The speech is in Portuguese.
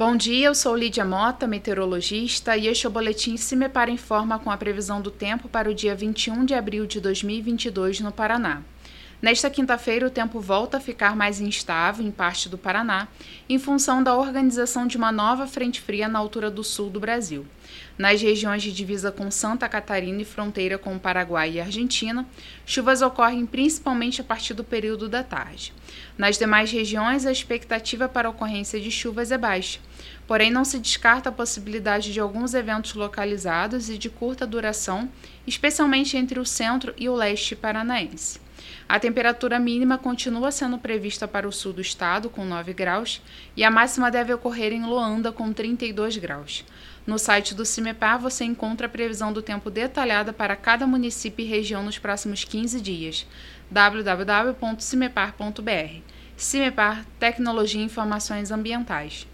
Bom dia, eu sou Lídia Mota, meteorologista, e este é o boletim Se Me Para Informa com a previsão do tempo para o dia 21 de abril de 2022 no Paraná. Nesta quinta-feira, o tempo volta a ficar mais instável em parte do Paraná, em função da organização de uma nova frente fria na altura do sul do Brasil. Nas regiões de divisa com Santa Catarina e fronteira com o Paraguai e Argentina, chuvas ocorrem principalmente a partir do período da tarde. Nas demais regiões, a expectativa para a ocorrência de chuvas é baixa, porém não se descarta a possibilidade de alguns eventos localizados e de curta duração, especialmente entre o centro e o leste paranaense. A temperatura mínima continua sendo prevista para o sul do estado, com 9 graus, e a máxima deve ocorrer em Loanda, com 32 graus. No site do CIMEPAR você encontra a previsão do tempo detalhada para cada município e região nos próximos 15 dias. www.cimepar.br CIMEPAR Tecnologia e Informações Ambientais.